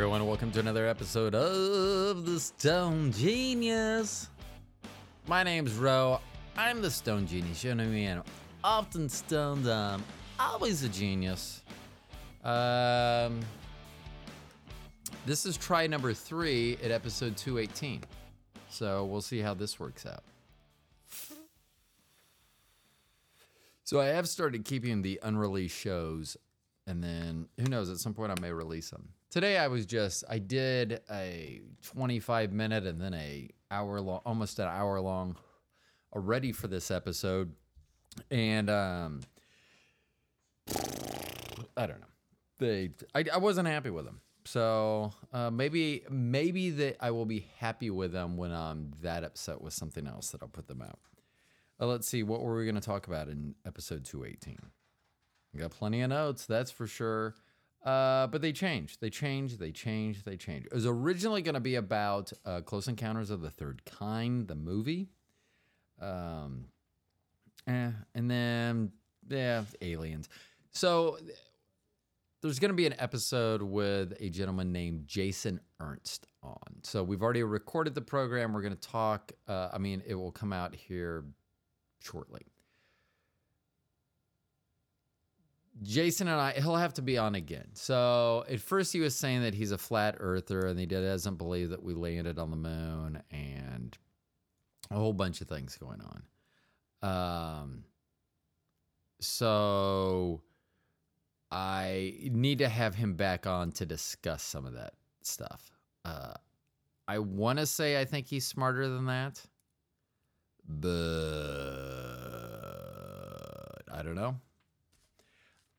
everyone. Welcome to another episode of The Stone Genius. My name's Ro. I'm the Stone Genius. You know me, I'm often stoned. I'm always a genius. Um, this is try number three at episode 218. So we'll see how this works out. So I have started keeping the unreleased shows, and then who knows? At some point, I may release them. Today, I was just I did a 25 minute and then a hour long, almost an hour long, already for this episode, and um, I don't know. They I, I wasn't happy with them. So uh, maybe maybe that I will be happy with them when I'm that upset with something else that I'll put them out. Uh, let's see, what were we going to talk about in episode 218? We got plenty of notes, that's for sure. Uh, but they changed. They changed. They changed. They changed. It was originally going to be about uh, Close Encounters of the Third Kind, the movie. Um, eh, and then yeah, aliens. So there's going to be an episode with a gentleman named Jason Ernst on. So we've already recorded the program. We're going to talk. Uh, I mean, it will come out here shortly. Jason and I, he'll have to be on again. So at first he was saying that he's a flat earther and he doesn't believe that we landed on the moon and a whole bunch of things going on. Um, so I need to have him back on to discuss some of that stuff. Uh, I want to say I think he's smarter than that, but I don't know.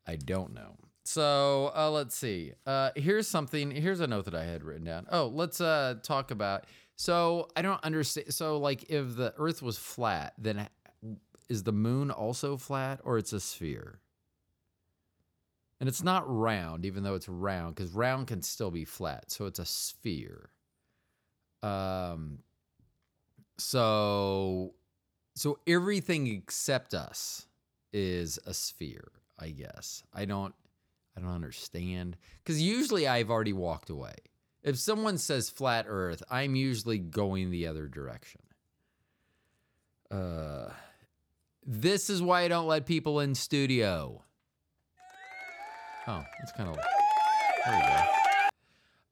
I don't know. So uh, let's see. Uh, here's something. Here's a note that I had written down. Oh, let's uh, talk about. So I don't understand. So like, if the Earth was flat, then is the Moon also flat, or it's a sphere? And it's not round, even though it's round, because round can still be flat. So it's a sphere. Um. So, so everything except us is a sphere. I guess. I don't I don't understand cuz usually I've already walked away. If someone says flat earth, I'm usually going the other direction. Uh this is why I don't let people in studio. Oh, that's kind of There we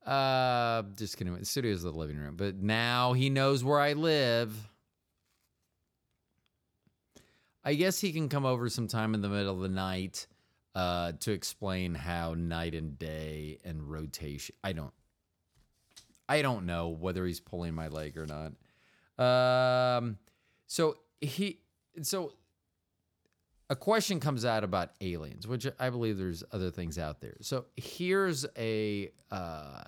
go. Uh just kidding. The studio is the living room, but now he knows where I live. I guess he can come over sometime in the middle of the night uh, to explain how night and day and rotation. I don't. I don't know whether he's pulling my leg or not. Um, so he. So a question comes out about aliens, which I believe there's other things out there. So here's a. Uh,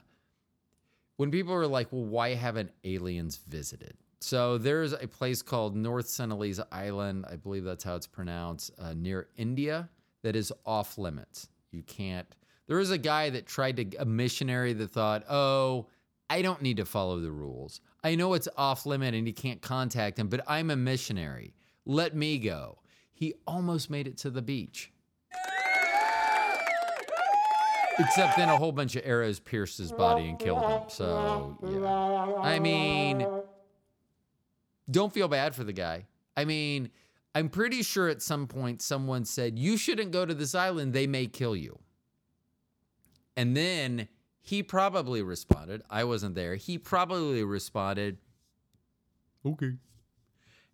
when people are like, "Well, why haven't aliens visited?" So there's a place called North Sentinelese Island, I believe that's how it's pronounced, uh, near India, that is off limits. You can't. There was a guy that tried to, a missionary that thought, oh, I don't need to follow the rules. I know it's off limit and you can't contact him, but I'm a missionary. Let me go. He almost made it to the beach. Except then a whole bunch of arrows pierced his body and killed him. So, yeah. I mean, don't feel bad for the guy. I mean, I'm pretty sure at some point someone said, You shouldn't go to this island, they may kill you. And then he probably responded, I wasn't there. He probably responded, Okay.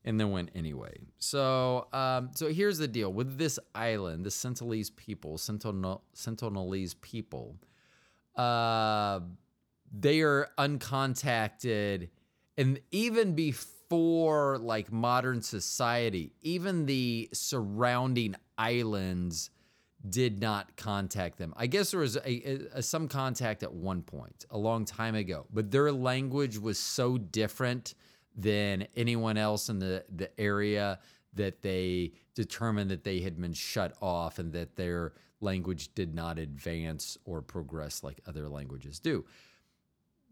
And then went anyway. So, um, so here's the deal with this island, the Sentinelese people, Sentinel- Sentinelese people. Uh, they are uncontacted, and even before for like modern society, even the surrounding islands did not contact them. I guess there was a, a, some contact at one point a long time ago, but their language was so different than anyone else in the, the area that they determined that they had been shut off and that their language did not advance or progress like other languages do.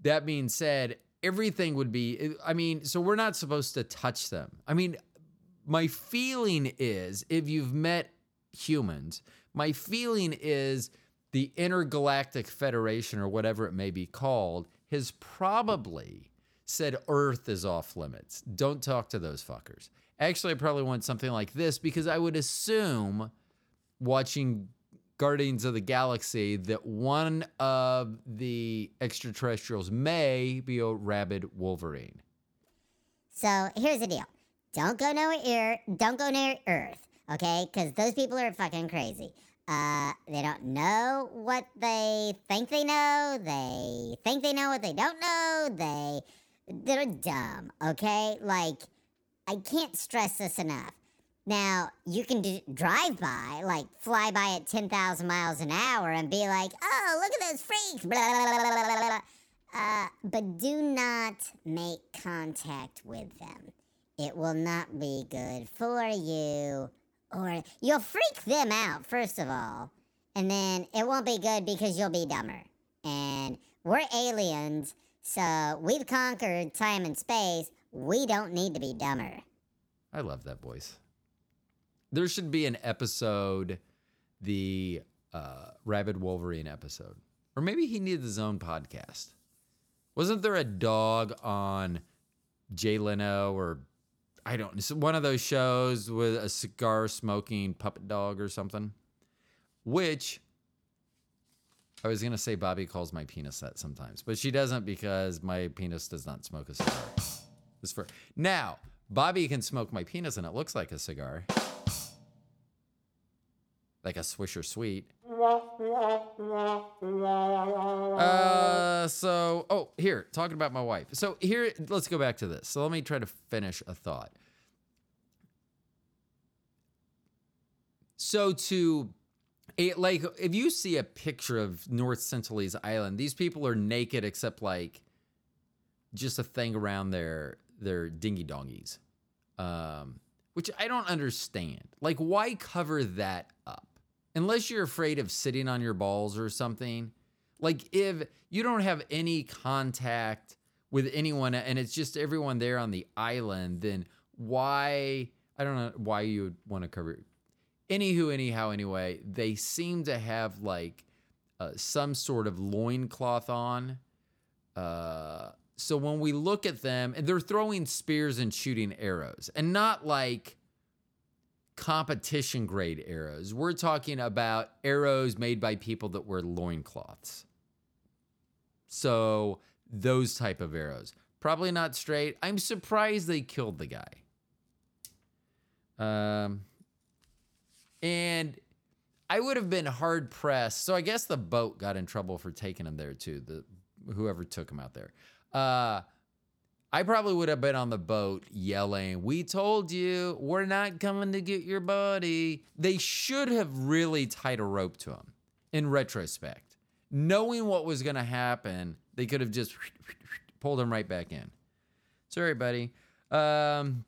That being said, everything would be eh, i mean so we're not supposed to touch them i mean my feeling is if you've met humans my feeling is the Intergalactic Federation or whatever it may be called has probably said Earth is off limits. Don't talk to those fuckers. Actually, I probably want something like this because I would assume watching Guardians of the Galaxy that one of the extraterrestrials may be a rabid Wolverine. So here's the deal. Don't go nowhere. Don't go near Earth, okay? Because those people are fucking crazy. Uh, they don't know what they think they know. They think they know what they don't know. They they're dumb, okay? Like I can't stress this enough. Now, you can do, drive by, like fly by at 10,000 miles an hour and be like, oh, look at those freaks, blah, blah, blah, uh, but do not make contact with them. It will not be good for you, or you'll freak them out, first of all, and then it won't be good because you'll be dumber. And we're aliens, so we've conquered time and space. We don't need to be dumber. I love that voice. There should be an episode, the uh, Rabid Wolverine episode. Or maybe he needs his own podcast. Wasn't there a dog on Jay Leno or I don't know, one of those shows with a cigar smoking puppet dog or something? Which I was gonna say Bobby calls my penis that sometimes, but she doesn't because my penis does not smoke a cigar. This for now, Bobby can smoke my penis and it looks like a cigar. Like a Swisher Sweet. Uh, so, oh, here, talking about my wife. So, here, let's go back to this. So, let me try to finish a thought. So, to it, like, if you see a picture of North Sentinelese Island, these people are naked except like just a thing around their their dingy dongies, um, which I don't understand. Like, why cover that up? Unless you're afraid of sitting on your balls or something. Like, if you don't have any contact with anyone and it's just everyone there on the island, then why? I don't know why you would want to cover. Anywho, anyhow, anyway, they seem to have like uh, some sort of loincloth on. Uh, so when we look at them, and they're throwing spears and shooting arrows, and not like competition grade arrows. We're talking about arrows made by people that wear loincloths. So those type of arrows. Probably not straight. I'm surprised they killed the guy. Um and I would have been hard pressed. So I guess the boat got in trouble for taking him there too. The whoever took him out there. Uh I probably would have been on the boat yelling, We told you, we're not coming to get your body. They should have really tied a rope to him in retrospect. Knowing what was going to happen, they could have just pulled him right back in. Sorry, buddy. Um,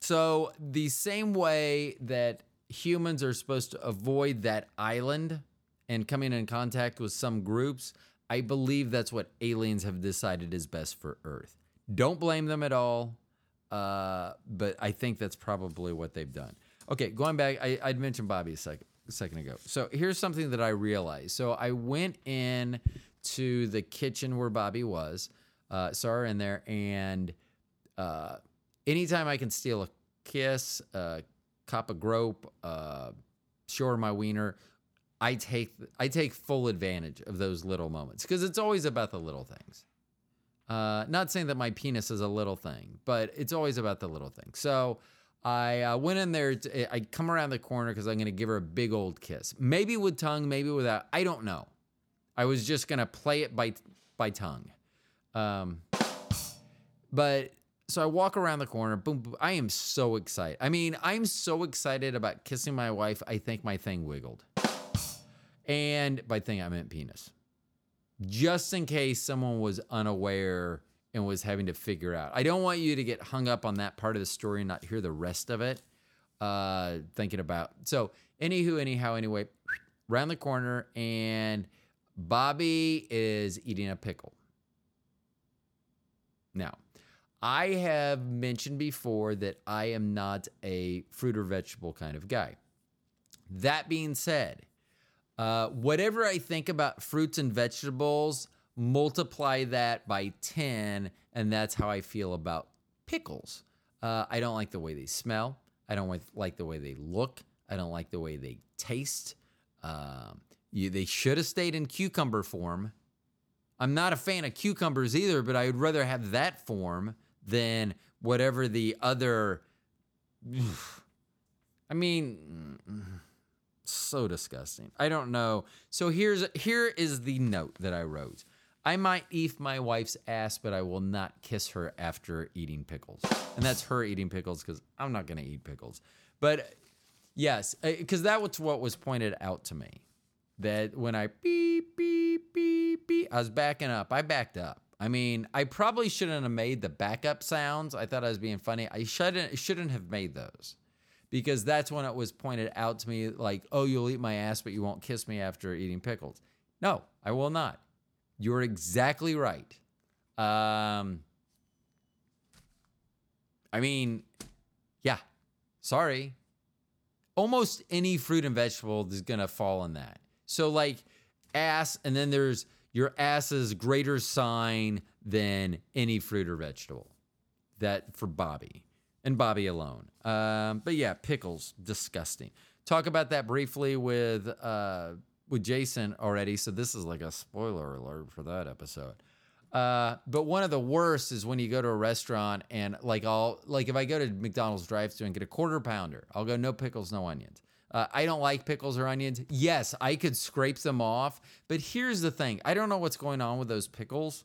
so, the same way that humans are supposed to avoid that island and coming in contact with some groups, I believe that's what aliens have decided is best for Earth. Don't blame them at all, uh, but I think that's probably what they've done. Okay, going back, I, I'd mentioned Bobby a second, a second ago. So here's something that I realized. So I went in to the kitchen where Bobby was, uh, saw her in there, and uh, anytime I can steal a kiss, a cup of grope, uh, show her my wiener, I take I take full advantage of those little moments because it's always about the little things. Uh, not saying that my penis is a little thing, but it's always about the little things. So I uh, went in there. To, I come around the corner because I'm going to give her a big old kiss, maybe with tongue, maybe without. I don't know. I was just going to play it by by tongue. Um, but so I walk around the corner. Boom, boom. I am so excited. I mean, I'm so excited about kissing my wife. I think my thing wiggled. And by thing, I meant penis. Just in case someone was unaware and was having to figure out. I don't want you to get hung up on that part of the story and not hear the rest of it. Uh, thinking about so, anywho, anyhow, anyway, round the corner, and Bobby is eating a pickle. Now, I have mentioned before that I am not a fruit or vegetable kind of guy. That being said, Uh, whatever I think about fruits and vegetables, multiply that by 10, and that's how I feel about pickles. Uh, I don't like the way they smell. I don't like the way they look. I don't like the way they taste. Um, you, they should have stayed in cucumber form. I'm not a fan of cucumbers either, but I would rather have that form than whatever the other. I mean, so disgusting. I don't know. So here's here is the note that I wrote. I might eat my wife's ass, but I will not kiss her after eating pickles. And that's her eating pickles because I'm not going to eat pickles. But yes, because uh, that was what was pointed out to me. That when I beep, beep, beep, beep, I was backing up. I backed up. I mean, I probably shouldn't have made the backup sounds. I thought I was being funny. I shouldn't shouldn't have made those because that's when it was pointed out to me like, "Oh, you'll eat my ass, but you won't kiss me after eating pickles." No, I will not. You're exactly right. Um, I mean, yeah, sorry. Almost any fruit and vegetable is going to fall in that. So, like, ass, and then there's your ass's greater sign than any fruit or vegetable. That for Bobby and Bobby alone. Um, but yeah, pickles, disgusting. Talk about that briefly with uh, with Jason already. So this is like a spoiler alert for that episode. Uh, but one of the worst is when you go to a restaurant and like I'll like if I go to McDonald's drive-thru and get a quarter pounder, I'll go no pickles, no onions. Uh, I don't like pickles or onions. Yes, I could scrape them off, but here's the thing: I don't know what's going on with those pickles,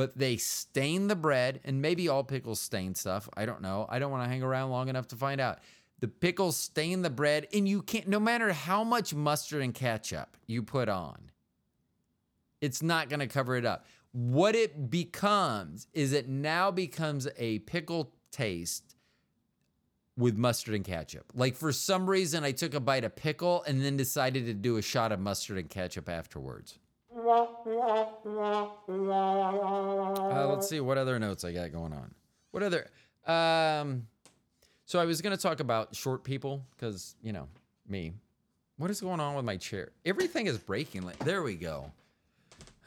but they stain the bread, and maybe all pickles stain stuff. I don't know. I don't want to hang around long enough to find out. The pickles stain the bread, and you can't, no matter how much mustard and ketchup you put on, it's not going to cover it up. What it becomes is it now becomes a pickle taste with mustard and ketchup. Like for some reason, I took a bite of pickle and then decided to do a shot of mustard and ketchup afterwards. Uh, let's see what other notes I got going on. What other? Um, so I was going to talk about short people because, you know, me. What is going on with my chair? Everything is breaking. There we go.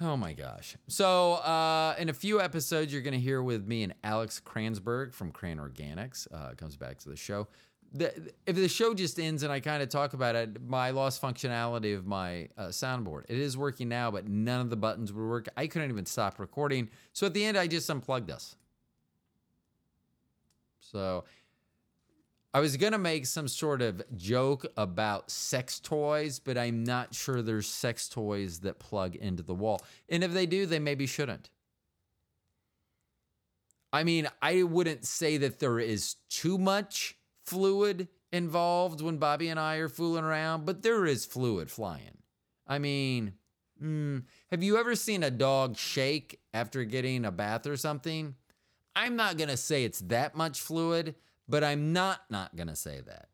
Oh my gosh. So, uh, in a few episodes, you're going to hear with me and Alex Kransberg from Cran Organics. Uh, comes back to the show. The, if the show just ends and I kind of talk about it, my lost functionality of my uh, soundboard. It is working now, but none of the buttons would work. I couldn't even stop recording. So at the end, I just unplugged us. So I was going to make some sort of joke about sex toys, but I'm not sure there's sex toys that plug into the wall. And if they do, they maybe shouldn't. I mean, I wouldn't say that there is too much fluid involved when Bobby and I are fooling around, but there is fluid flying. I mean, mm, have you ever seen a dog shake after getting a bath or something? I'm not going to say it's that much fluid, but I'm not not going to say that.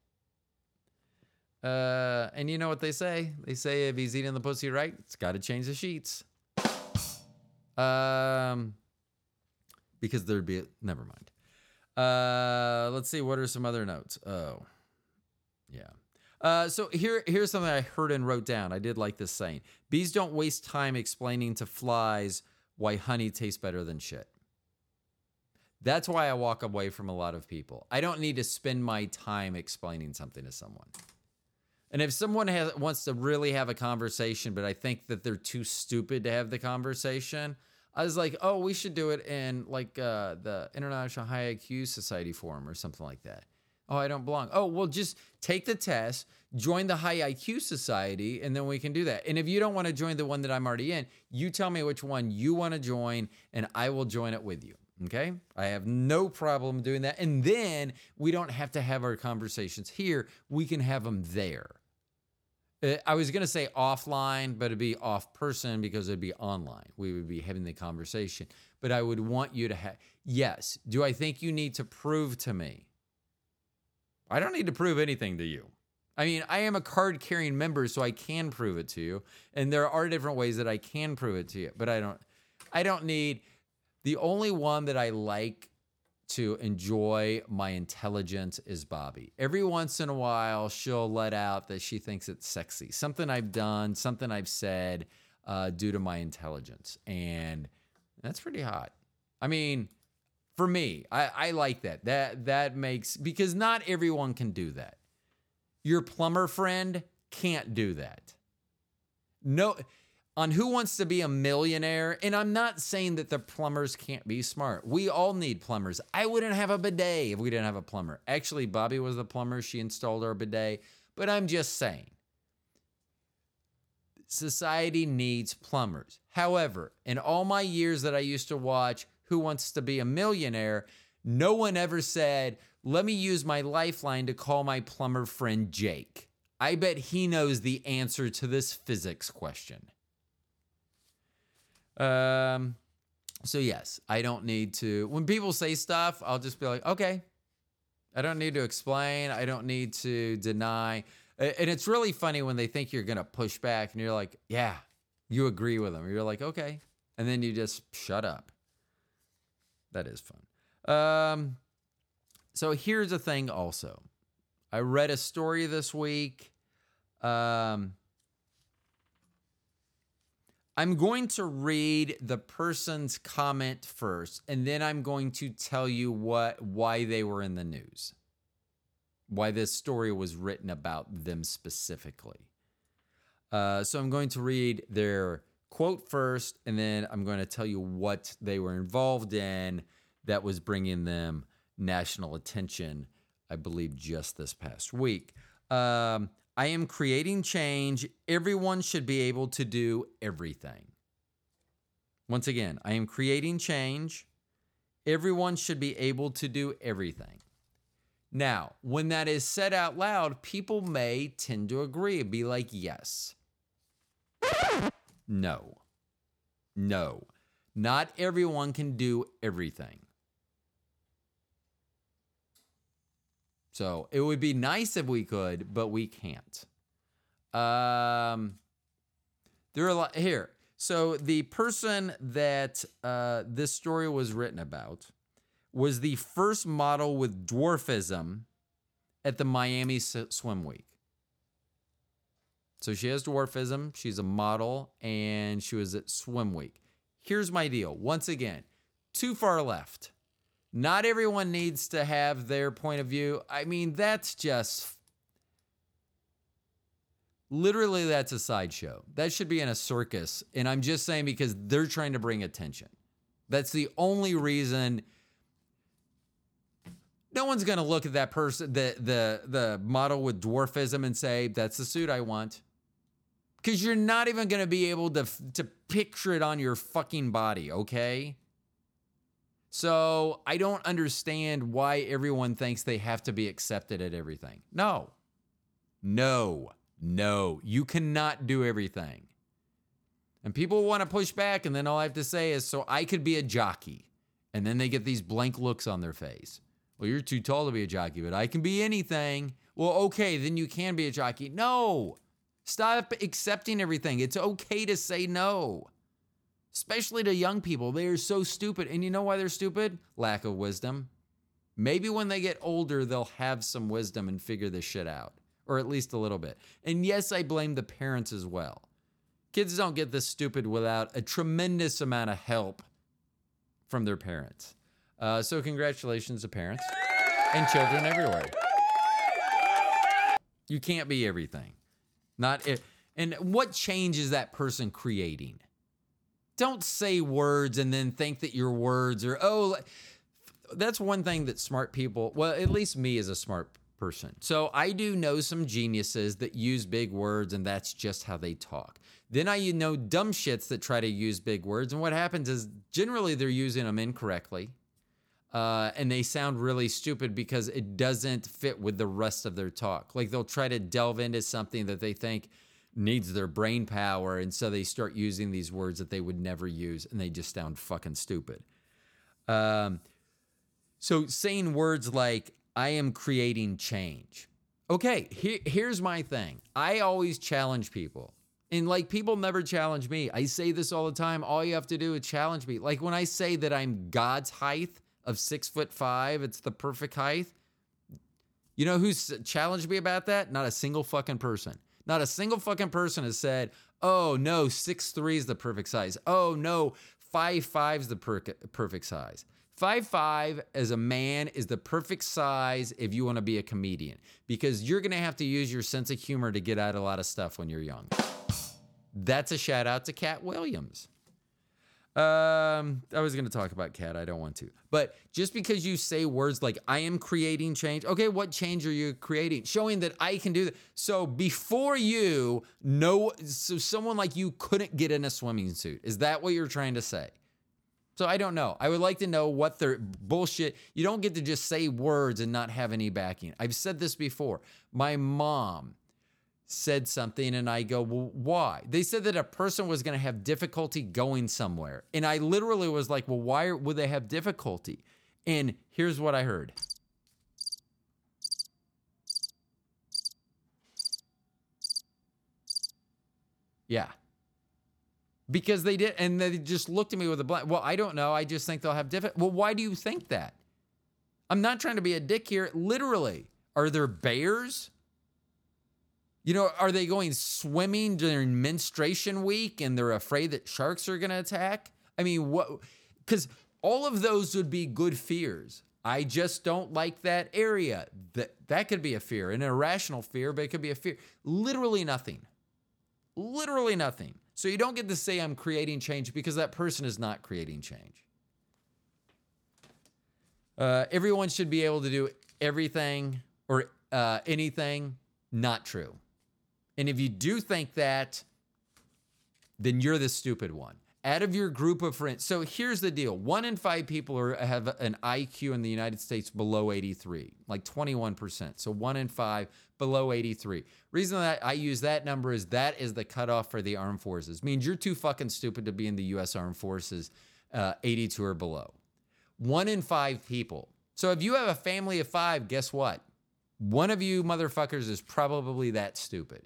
Uh, and you know what they say? They say if he's eating the pussy right, it's got to change the sheets. Um, because there'd be a, never mind. Uh, let's see. What are some other notes? Oh, yeah. Uh, so here, here's something I heard and wrote down. I did like this saying: "Bees don't waste time explaining to flies why honey tastes better than shit." That's why I walk away from a lot of people. I don't need to spend my time explaining something to someone. And if someone has, wants to really have a conversation, but I think that they're too stupid to have the conversation, I was like, oh, we should do it in like uh, the International High IQ Society forum or something like that. Oh, I don't belong. Oh, well, just take the test, join the High IQ Society, and then we can do that. And if you don't want to join the one that I'm already in, you tell me which one you want to join, and I will join it with you. Okay. I have no problem doing that. And then we don't have to have our conversations here. We can have them there. Uh, I was going to say offline, but it'd be off person because it'd be online. We would be having the conversation. But I would want you to have, yes. Do I think you need to prove to me? I don't need to prove anything to you. I mean, I am a card carrying member, so I can prove it to you. And there are different ways that I can prove it to you, but I don't, I don't need, the only one that I like to enjoy my intelligence is Bobby. Every once in a while, she'll let out that she thinks it's sexy, something I've done, something I've said uh, due to my intelligence. And that's pretty hot. I mean, for me, I, I like that. That that makes because not everyone can do that. Your plumber friend can't do that. No, on Who Wants to Be a Millionaire, and I'm not saying that the plumbers can't be smart. We all need plumbers. I wouldn't have a bidet if we didn't have a plumber. Actually, Bobby was the plumber. She installed our bidet. But I'm just saying, society needs plumbers. However, in all my years that I used to watch Who Wants to Be a Millionaire, no one ever said, let me use my lifeline to call my plumber friend Jake. I bet he knows the answer to this physics question. Um, so yes, I don't need to. When people say stuff, I'll just be like, okay. I don't need to explain. I don't need to deny. And it's really funny when they think you're gonna push back, and you're like, yeah, you agree with them. You're like, okay, and then you just shut up. That is fun. Um, so here's the thing. Also, I read a story this week. Um, I'm going to read the person's comment first, and then I'm going to tell you what why they were in the news. Why this story was written about them specifically. Uh, so I'm going to read their quote first, and then I'm going to tell you what they were involved in that was bringing them national attention, I believe, just this past week. Um, I am creating change. Everyone should be able to do everything. Once again, I am creating change. Everyone should be able to do everything. Now, when that is said out loud, people may tend to agree and be like, yes. No. No. Not everyone can do everything. So it would be nice if we could, but we can't. Um, there are a lot here. So the person that uh, this story was written about was the first model with dwarfism at the Miami Swim Week. So she has dwarfism. She's a model, and she was at Swim Week. Here's my deal. Once again, too far left. Not everyone needs to have their point of view. I mean, that's just literally that's a sideshow. That should be in a circus. And I'm just saying because they're trying to bring attention. That's the only reason no one's going to look at that person the the the model with dwarfism and say that's the suit I want. Cuz you're not even going to be able to to picture it on your fucking body, okay? So I don't understand why everyone thinks they have to be accepted at everything. No, no, no. You cannot do everything. And people want to push back, and then all I have to say is, so I could be a jockey. And then they get these blank looks on their face. Well, you're too tall to be a jockey, but I can be anything. Well, okay, then you can be a jockey. No, stop accepting everything. It's okay to say no especially to young people. They are so stupid. And you know why they're stupid? Lack of wisdom. Maybe when they get older, they'll have some wisdom and figure this shit out, or at least a little bit. And yes, I blame the parents as well. Kids don't get this stupid without a tremendous amount of help from their parents. Uh, so, congratulations to parents and children everywhere. You can't be everything. Not it. And what change is that person creating? Don't say words and then think that your words are oh that's one thing that smart people well at least me as a smart person. So i do know some geniuses that use big words and that's just how they talk. Then i know dumb shits that try to use big words and what happens is generally they're using them incorrectly uh, and they sound really stupid because it doesn't fit with the rest of their talk. Like they'll try to delve into something that they think needs their brain power. And so they start using these words that they would never use and they just sound fucking stupid. Um, so saying words like, I am creating change. Okay, here, here's my thing. I always challenge people. And like people never challenge me. I say this all the time. All you have to do is challenge me. Like when I say that I'm God's height of six foot five. It's the perfect height. You know who's challenged me about that? Not a single fucking person. Not a single fucking person has said, oh no, six three is the perfect size. Oh no, five five is the per- perfect size. Five five as a man is the perfect size if you want to be a comedian because you're gonna have to use your sense of humor to get out a lot of stuff when you're young. That's a shout out to Katt Williams. Um, I was going to talk about Katt. I don't want to. But just because you say words like "I am creating change," okay, what change are you creating? Showing that I can do that. So before you, no, so someone like you couldn't get in a swimming suit. Is that what you're trying to say? So I don't know. I would like to know what their bullshit. You don't get to just say words and not have any backing. I've said this before. My mom said something and I go, well, why? They said that a person was going to have difficulty going somewhere. And I literally was like, well, why would they have difficulty? And here's what I heard. Yeah. Because they did, and they just looked at me with a blank. Well, I don't know. I just think they'll have difficulty. Well, why do you think that? I'm not trying to be a dick here. Literally, are there bears? You know, are they going swimming during menstruation week and they're afraid that sharks are going to attack? I mean, what? Because all of those would be good fears. I just don't like that area. That that could be a fear, an irrational fear, but it could be a fear. Literally nothing. Literally nothing. So you don't get to say I'm creating change because that person is not creating change. Uh, everyone should be able to do everything or uh, anything. Not true. And if you do think that, then you're the stupid one. Out of your group of friends. So here's the deal one in five people are, have an IQ in the United States below 83, like 21%. So one in five below 83. Reason that I use that number is that is the cutoff for the armed forces. Means you're too fucking stupid to be in the U.S. Armed Forces, uh, 82 or below. One in five people. So if you have a family of five, guess what? One of you motherfuckers is probably that stupid.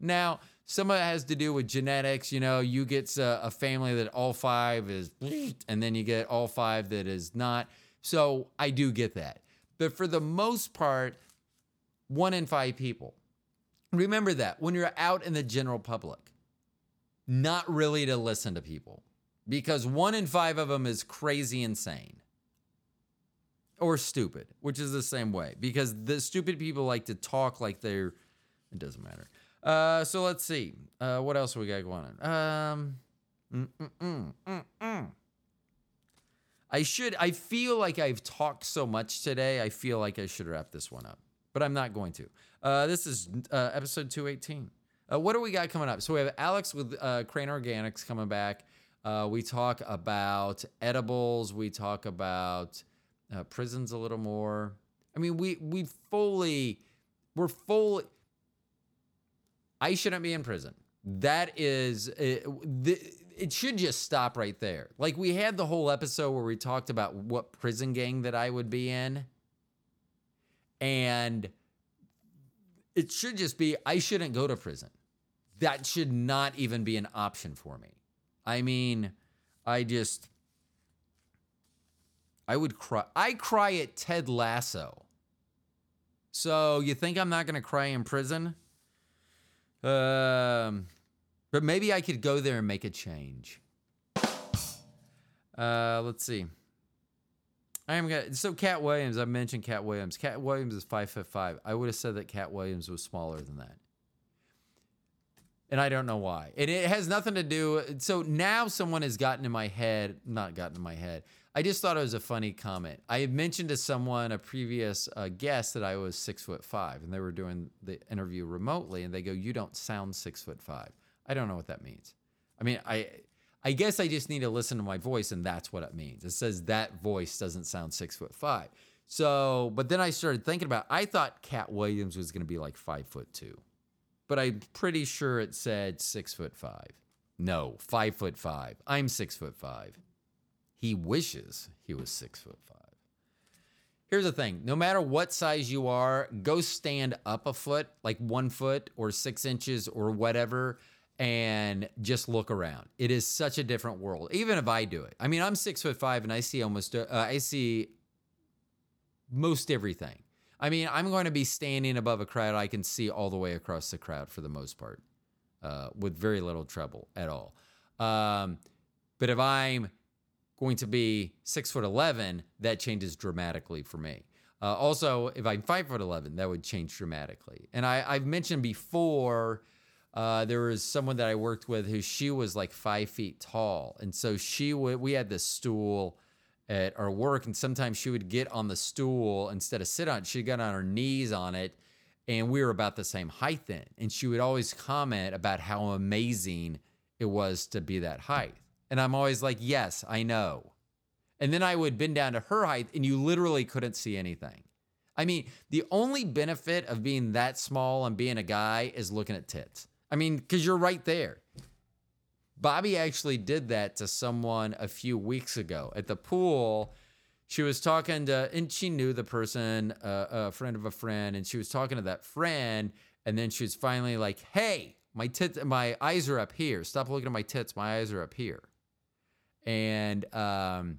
Now, some of it has to do with genetics. You know, you get a, a family that all five is, and then you get all five that is not. So I do get that. But for the most part, one in five people. Remember that when you're out in the general public, not really to listen to people because one in five of them is crazy insane or stupid, which is the same way because the stupid people like to talk like they're, it doesn't matter. Uh, so let's see. Uh, what else we got going on? Um, mm, mm, mm, mm, I should. I feel like I've talked so much today. I feel like I should wrap this one up, but I'm not going to. Uh, this is uh, episode 218. Uh, what do we got coming up? So we have Alex with uh, Crane Organics coming back. Uh, we talk about edibles. We talk about uh, prisons a little more. I mean, we we fully we're fully I shouldn't be in prison. That is, uh, it, it should just stop right there. Like we had the whole episode where we talked about what prison gang that I would be in. And it should just be I shouldn't go to prison. That should not even be an option for me. I mean, I just, I would cry. I cry at Ted Lasso. So you think I'm not going to cry in prison? Um, but maybe I could go there and make a change. Uh, let's see. I am gonna. So Katt Williams, I mentioned Katt Williams. Katt Williams is five foot five. I would have said that Katt Williams was smaller than that, and I don't know why. And it has nothing to do. So now someone has gotten in my head. Not gotten in my head. I just thought it was a funny comment. I had mentioned to someone, a previous uh, guest, that I was six foot five, and they were doing the interview remotely, and they go, "You don't sound six foot five. I don't know what that means. I mean, I, I guess I just need to listen to my voice, and that's what it means. It says that voice doesn't sound six foot five. So, but then I started thinking about. I thought Katt Williams was going to be like five foot two, but I'm pretty sure it said six foot five. No, five foot five. I'm six foot five. He wishes he was six foot five. Here's the thing no matter what size you are, go stand up a foot, like one foot or six inches or whatever, and just look around. It is such a different world, even if I do it. I mean, I'm six foot five and I see almost, uh, I see most everything. I mean, I'm going to be standing above a crowd. I can see all the way across the crowd for the most part, uh, with very little trouble at all. Um, but if I'm going to be six foot eleven, that changes dramatically for me. Uh, also, if I'm five foot eleven, that would change dramatically. And I, I've mentioned before, uh, there was someone that I worked with who she was like five feet tall, and so she would. We had this stool at our work, and sometimes she would get on the stool instead of sit on it. She got on her knees on it, and we were about the same height then. And she would always comment about how amazing it was to be that height. And I'm always like, yes, I know. And then I would bend down to her height, and you literally couldn't see anything. I mean, the only benefit of being that small and being a guy is looking at tits. I mean, because you're right there. Bobby actually did that to someone a few weeks ago at the pool. She was talking to, and she knew the person, uh, a friend of a friend, and she was talking to that friend. And then she was finally like, "Hey, my tits, my eyes are up here. Stop looking at my tits. My eyes are up here." And um,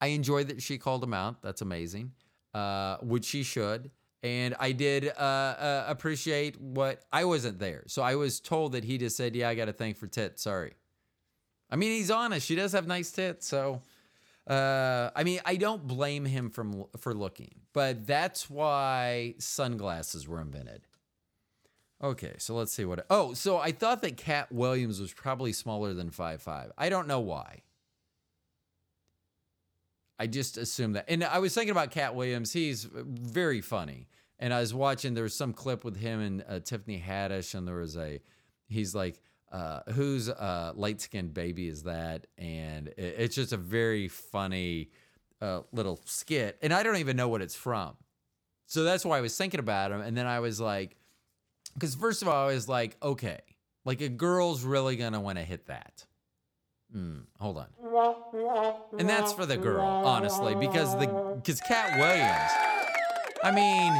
I enjoy that she called him out. That's amazing, uh, which she should. And I did uh, uh, appreciate what I wasn't there. So I was told that he just said, Yeah, I got a thing for tits. Sorry. I mean, he's honest. She does have nice tits. So, uh, I mean, I don't blame him from, for looking, but that's why sunglasses were invented. Okay, so let's see what. Oh, so I thought that Katt Williams was probably smaller than five five. I don't know why. I just assumed that. And I was thinking about Katt Williams. He's very funny. And I was watching, there was some clip with him and uh, Tiffany Haddish, and there was a, he's like, uh, whose uh, light skinned baby is that? And it, it's just a very funny uh, little skit. And I don't even know what it's from. So that's why I was thinking about him. And then I was like, because first of all, I was like, okay, like a girl's really to want to hit that. Mm, hold on. And that's for the girl, honestly, because the because Katt Williams. I mean,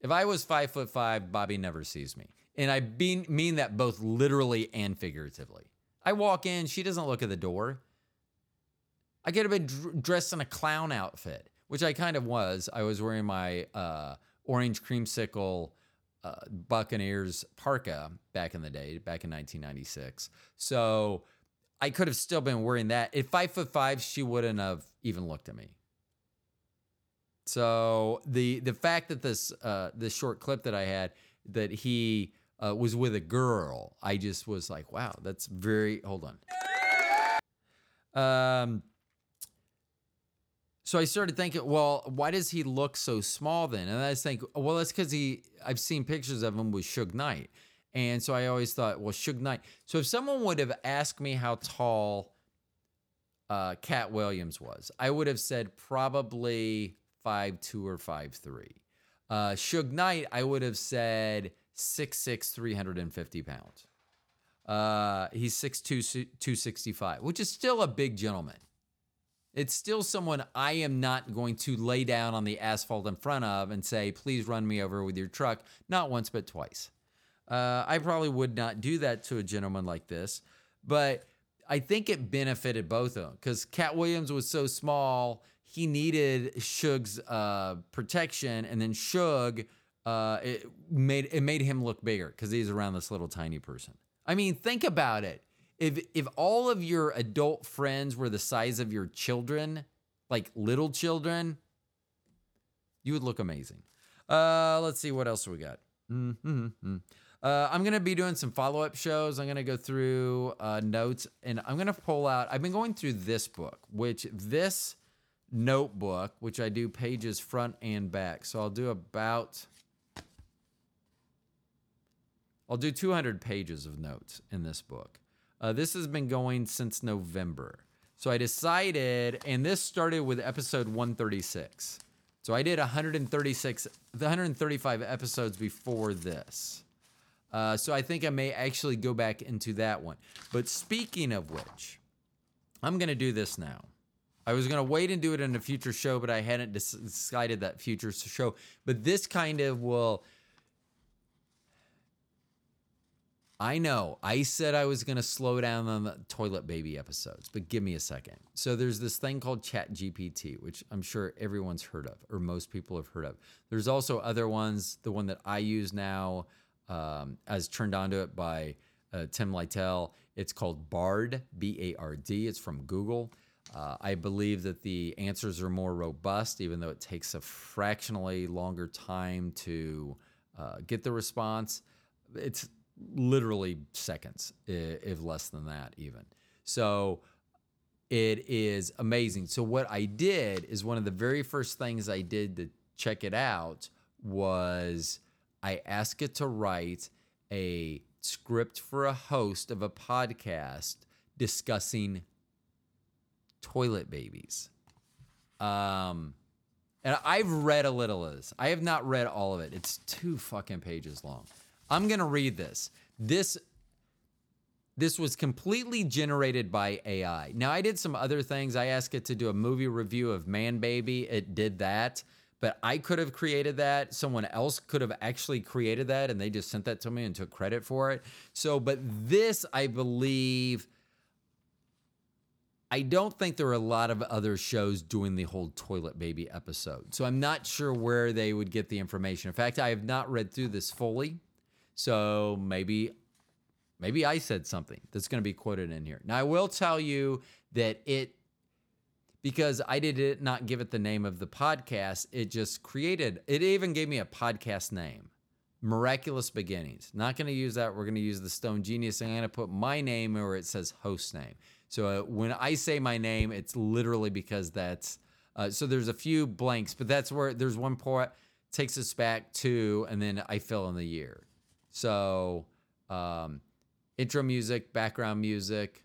if I was five foot five, Bobby never sees me, and I mean mean that both literally and figuratively. I walk in, she doesn't look at the door. I could have been dr- dressed in a clown outfit, which I kind of was. I was wearing my uh, orange creamsicle uh, Buccaneers parka back in the day, back in 1996. So I could have still been wearing that. At five foot five, she wouldn't have even looked at me. So the the fact that this uh, this short clip that I had that he uh, was with a girl, I just was like, wow, that's very. Hold on. Um. So I started thinking, well, why does he look so small then? And I was thinking, well, that's because he. I've seen pictures of him with Suge Knight, and so I always thought, well, Suge Knight. So if someone would have asked me how tall uh, Katt Williams was, I would have said probably five two or five three. Uh, Suge Knight, I would have said six six three hundred and fifty pounds. Uh, he's 6'2", 265, which is still a big gentleman. It's still someone I am not going to lay down on the asphalt in front of and say, please run me over with your truck, not once, but twice. Uh, I probably would not do that to a gentleman like this, but I think it benefited both of them because Katt Williams was so small, he needed Suge's uh, protection, and then Suge uh, it made it made him look bigger because he's around this little tiny person. I mean, think about it. If if all of your adult friends were the size of your children, like little children, you would look amazing. Uh, let's see what else we got. Mm-hmm. Uh, I'm gonna be doing some follow up shows. I'm gonna go through uh, notes, and I'm gonna pull out. I've been going through this book, which this notebook, which I do pages front and back. So I'll do about. I'll do 200 pages of notes in this book. Uh, this has been going since November. So I decided, and this started with episode 136. So I did 136, 135 episodes before this. Uh, so I think I may actually go back into that one. But speaking of which, I'm going to do this now. I was going to wait and do it in a future show, but I hadn't decided that future show. But this kind of will I know. I said I was going to slow down on the toilet baby episodes, but give me a second. So there's this thing called ChatGPT, which I'm sure everyone's heard of, or most people have heard of. There's also other ones. The one that I use now, um, as turned onto it by uh, Tim Lytle, it's called Bard, B A R D. It's from Google. Uh, I believe that the answers are more robust, even though it takes a fractionally longer time to uh, get the response. It's literally seconds, if less than that, even. So it is amazing. So, what I did is one of the very first things I did to check it out was I asked it to write a script for a host of a podcast discussing toilet babies. Um, and I've read a little of this. I have not read all of it. It's two fucking pages long. I'm going to read this. This this was completely generated by AI. Now I did some other things. I asked it to do a movie review of Man Baby. It did that, but I could have created that. Someone else could have actually created that and they just sent that to me and took credit for it. So, but this I believe I don't think there are a lot of other shows doing the whole toilet baby episode. So I'm not sure where they would get the information. In fact, I have not read through this fully. So maybe maybe I said something that's going to be quoted in here. Now I will tell you that it because I did it not give it the name of the podcast, it just created it even gave me a podcast name. Miraculous Beginnings. Not going to use that. We're going to use the Stoned Genius. And I'm going to put my name where it says host name. So uh, when I say my name, it's literally because that's. Uh, so there's a few blanks, but that's where there's one part takes us back to, and then I fill in the year. So, um, intro music, background music.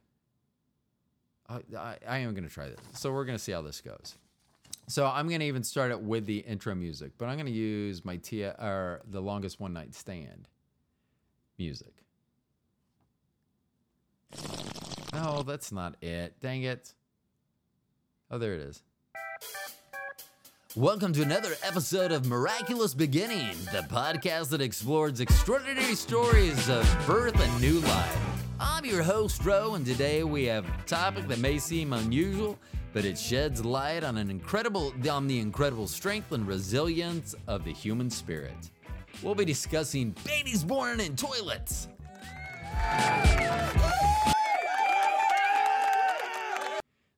I, I, I am going to try this. So, we're going to see how this goes. So, I'm going to even start it with the intro music, but I'm going to use my Tia or the longest one night stand music. No, that's not it. Dang it. Oh, there it is. Welcome to another episode of Miraculous Beginning, the podcast that explores extraordinary stories of birth and new life. I'm your host, Ro, and today we have a topic that may seem unusual, but it sheds light on an incredible on the incredible strength and resilience of the human spirit. We'll be discussing babies born in toilets.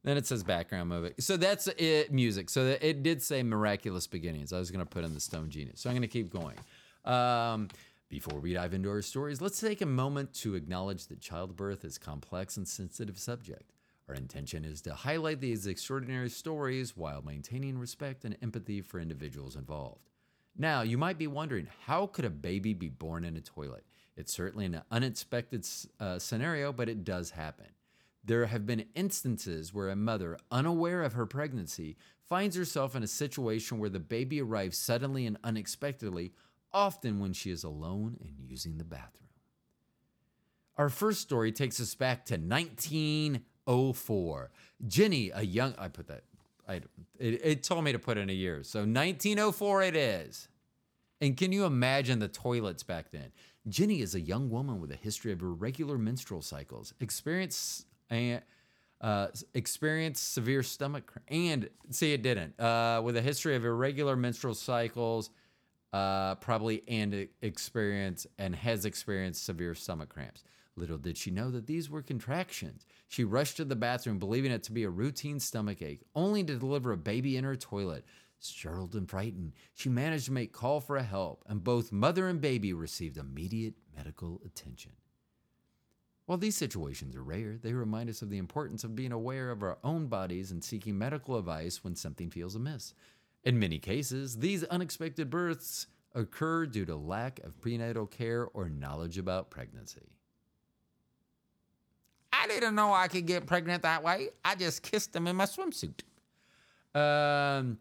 Then it says background movie. So that's it, music. So it did say miraculous beginnings. I was going to put in the Stoned Genius. So I'm going to keep going. Um, before we dive into our stories, let's take a moment to acknowledge that childbirth is a complex and sensitive subject. Our intention is to highlight these extraordinary stories while maintaining respect and empathy for individuals involved. Now, you might be wondering how could a baby be born in a toilet? It's certainly an unexpected uh, scenario, but it does happen. There have been instances where a mother, unaware of her pregnancy, finds herself in a situation where the baby arrives suddenly and unexpectedly, often when she is alone and using the bathroom. Our first story takes us back to 1904. Jenny, a young, I put that, I, it, it told me to put in a year. So 1904 it is. And can you imagine the toilets back then? Jenny is a young woman with a history of irregular menstrual cycles, experience and uh, experienced severe stomach. And see, it didn't. Uh, with a history of irregular menstrual cycles, uh, probably and experience and has experienced severe stomach cramps. Little did she know that these were contractions. She rushed to the bathroom, believing it to be a routine stomach ache, only to deliver a baby in her toilet. Startled and frightened, she managed to make call for help, and both mother and baby received immediate medical attention. While these situations are rare, they remind us of the importance of being aware of our own bodies and seeking medical advice when something feels amiss. In many cases, these unexpected births occur due to lack of prenatal care or knowledge about pregnancy. I didn't know I could get pregnant that way. I just kissed him in my swimsuit. Um,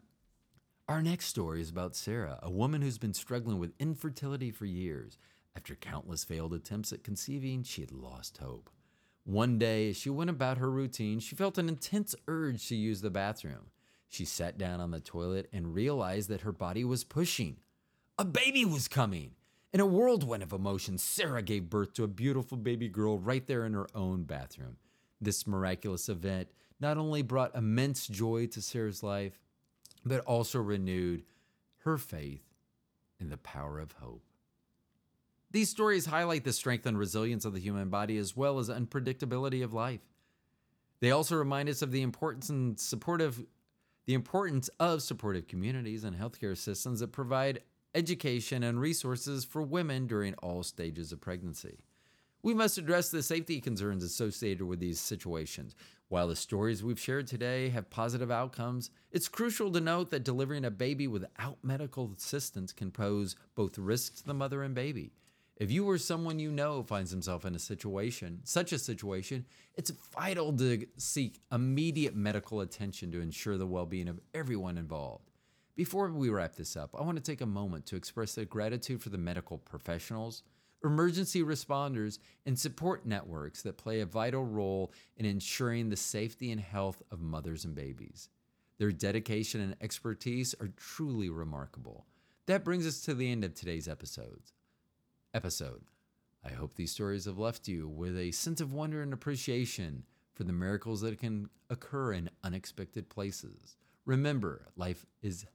our next story is about Sarah, a woman who's been struggling with infertility for years. After countless failed attempts at conceiving, she had lost hope. One day, as she went about her routine, she felt an intense urge to use the bathroom. She sat down on the toilet and realized that her body was pushing. A baby was coming. In a whirlwind of emotions, Sarah gave birth to a beautiful baby girl right there in her own bathroom. This miraculous event not only brought immense joy to Sarah's life, but also renewed her faith in the power of hope. These stories highlight the strength and resilience of the human body as well as unpredictability of life. They also remind us of the importance and supportive the importance of supportive communities and healthcare systems that provide education and resources for women during all stages of pregnancy. We must address the safety concerns associated with these situations. While the stories we've shared today have positive outcomes, it's crucial to note that delivering a baby without medical assistance can pose both risks to the mother and baby. If you or someone you know finds himself in a situation, such a situation, it's vital to seek immediate medical attention to ensure the well being of everyone involved. Before we wrap this up, I want to take a moment to express a gratitude for the medical professionals, emergency responders, and support networks that play a vital role in ensuring the safety and health of mothers and babies. Their dedication and expertise are truly remarkable. That brings us to the end of today's episodes episode. I hope these stories have left you with a sense of wonder and appreciation for the miracles that can occur in unexpected places. Remember, life is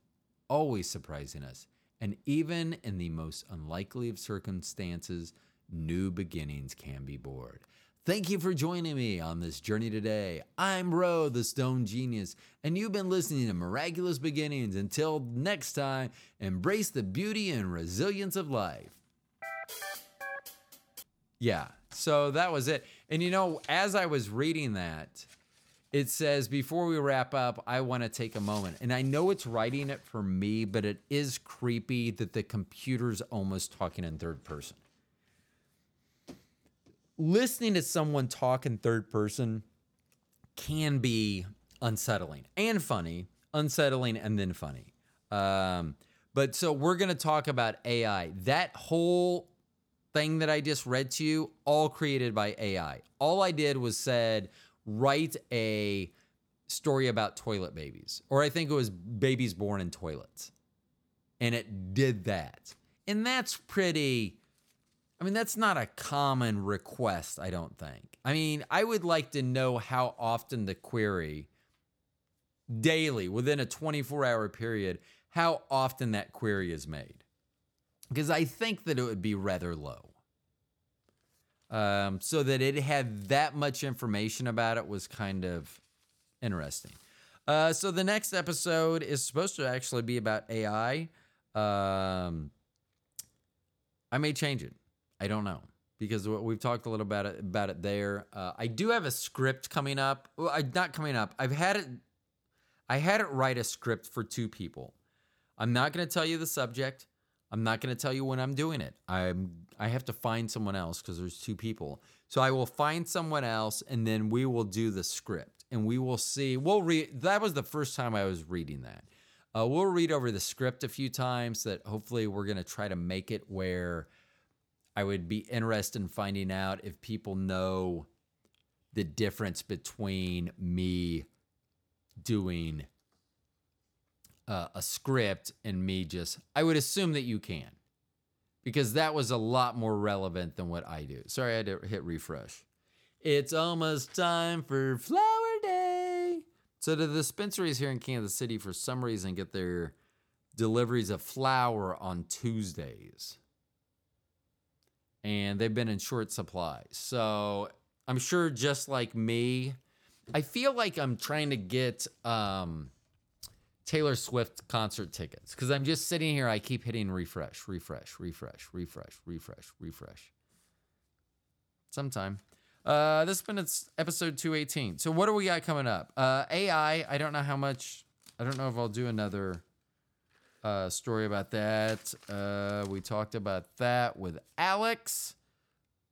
always surprising us, and even in the most unlikely of circumstances, new beginnings can be born. Thank you for joining me on this journey today. I'm Ro, the Stoned Genius, and you've been listening to Miraculous Beginnings. Until next time, embrace the beauty and resilience of life. Yeah. So that was it. And you know, as I was reading that, it says, before we wrap up, I want to take a moment. And I know it's writing it for me, but it is creepy that the computer's almost talking in third person. Listening to someone talk in third person can be unsettling and funny, unsettling and then funny. Um, but so we're going to talk about AI. That whole thing that I just read to you, all created by AI. All I did was said, write a story about toilet babies, or I think it was babies born in toilets. And it did that. And that's pretty, I mean, that's not a common request, I don't think. I mean, I would like to know how often the query daily within a 24 hour period, how often that query is made. Because I think that it would be rather low um, so that it had that much information about it was kind of interesting. Uh, so the next episode is supposed to actually be about AI. Um, I may change it. I don't know because we've talked a little about it about it there. Uh, I do have a script coming up. Well, I, not coming up. I've had it. I had it write a script for two people. I'm not going to tell you the subject. I'm not going to tell you when I'm doing it. I'm I have to find someone else because there's two people. So I will find someone else and then we will do the script and we will see. We'll read. That was the first time I was reading that. Uh, we'll read over the script a few times. That hopefully we're going to try to make it where I would be interested in finding out if people know the difference between me doing uh, a script and me just. I would assume that you can because that was a lot more relevant than what I do. Sorry, I had to hit refresh. It's almost time for Flower Day. So the dispensaries here in Kansas City, for some reason, get their deliveries of flower on Tuesdays. And they've been in short supply. So I'm sure just like me, I feel like I'm trying to get um, Taylor Swift concert tickets because I'm just sitting here. I keep hitting refresh, refresh, refresh, refresh, refresh, refresh. Sometime. Uh, this has been its episode 218. So what do we got coming up? Uh, AI. I don't know how much. I don't know if I'll do another uh, story about that. Uh, we talked about that with Alex.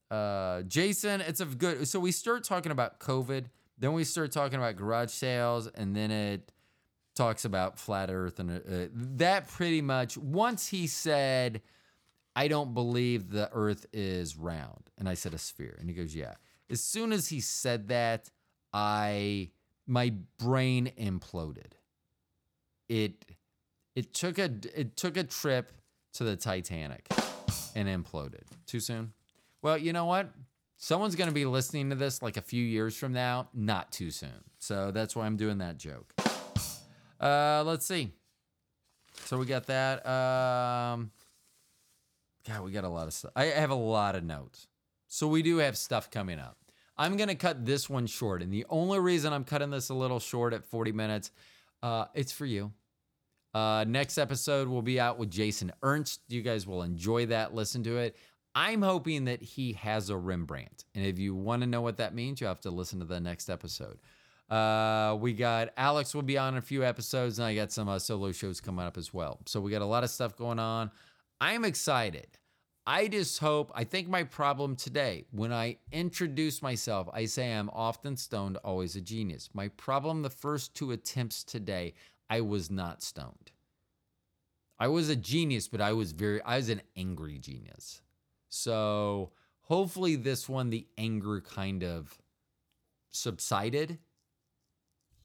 Uh, Jason, it's a good. So we start talking about COVID, then we start talking about garage sales, and then it talks about flat earth and uh, that pretty much once he said i don't believe the earth is round and i said a sphere and he goes yeah as soon as he said that i my brain imploded it it took a it took a trip to the titanic and imploded. Too soon? Well, you know what? Someone's going to be listening to this like a few years from now. Not too soon. So that's why I'm doing that joke. Uh, let's see. So we got that. Um, God, we got a lot of stuff. I have a lot of notes. So we do have stuff coming up. I'm going to cut this one short. And the only reason I'm cutting this a little short at 40 minutes, uh, it's for you. Uh, next episode will be out with Jason Ernst. You guys will enjoy that. Listen to it. I'm hoping that he has a Rembrandt. And if you want to know what that means, you have to listen to the next episode. Uh, we got Alex will be on in a few episodes, and I got some uh, solo shows coming up as well. So we got a lot of stuff going on. I'm excited. I just hope, I think my problem today, when I introduce myself, I say I'm often stoned, always a genius. My problem the first two attempts today, I was not stoned. I was a genius, but I was very, I was an angry genius. So hopefully this one, the anger kind of subsided.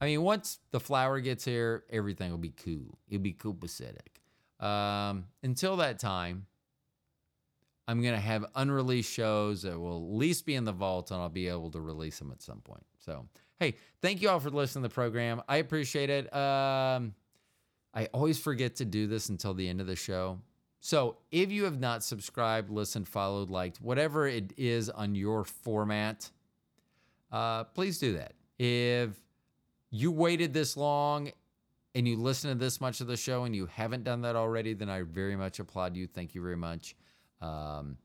I mean, once the flower gets here, everything will be cool. It'll be copacetic. Um, until that time, I'm going to have unreleased shows that will at least be in the vault and I'll be able to release them at some point. So, hey, thank you all for listening to the program. I appreciate it. Um, I always forget to do this until the end of the show. So, if you have not subscribed, listened, followed, liked, whatever it is on your format, uh, please do that. If you waited this long and you listen to this much of the show and you haven't done that already, then I very much applaud you. Thank you very much. Um,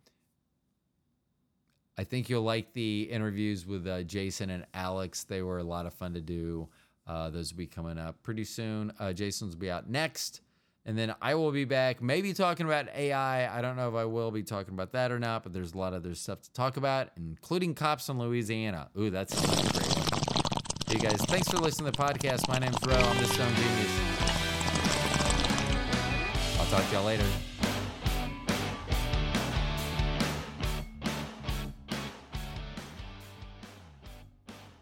I think you'll like the interviews with uh, Jason and Alex. They were a lot of fun to do. Uh, those will be coming up pretty soon. Uh, Jason's will be out next. And then I will be back, maybe talking about AI. I don't know if I will be talking about that or not, but there's a lot of other stuff to talk about, including cops in Louisiana. Ooh, that's Hey guys, thanks for listening to the podcast. My name's Ro. I'm the Stoned Genius. I'll talk to y'all later.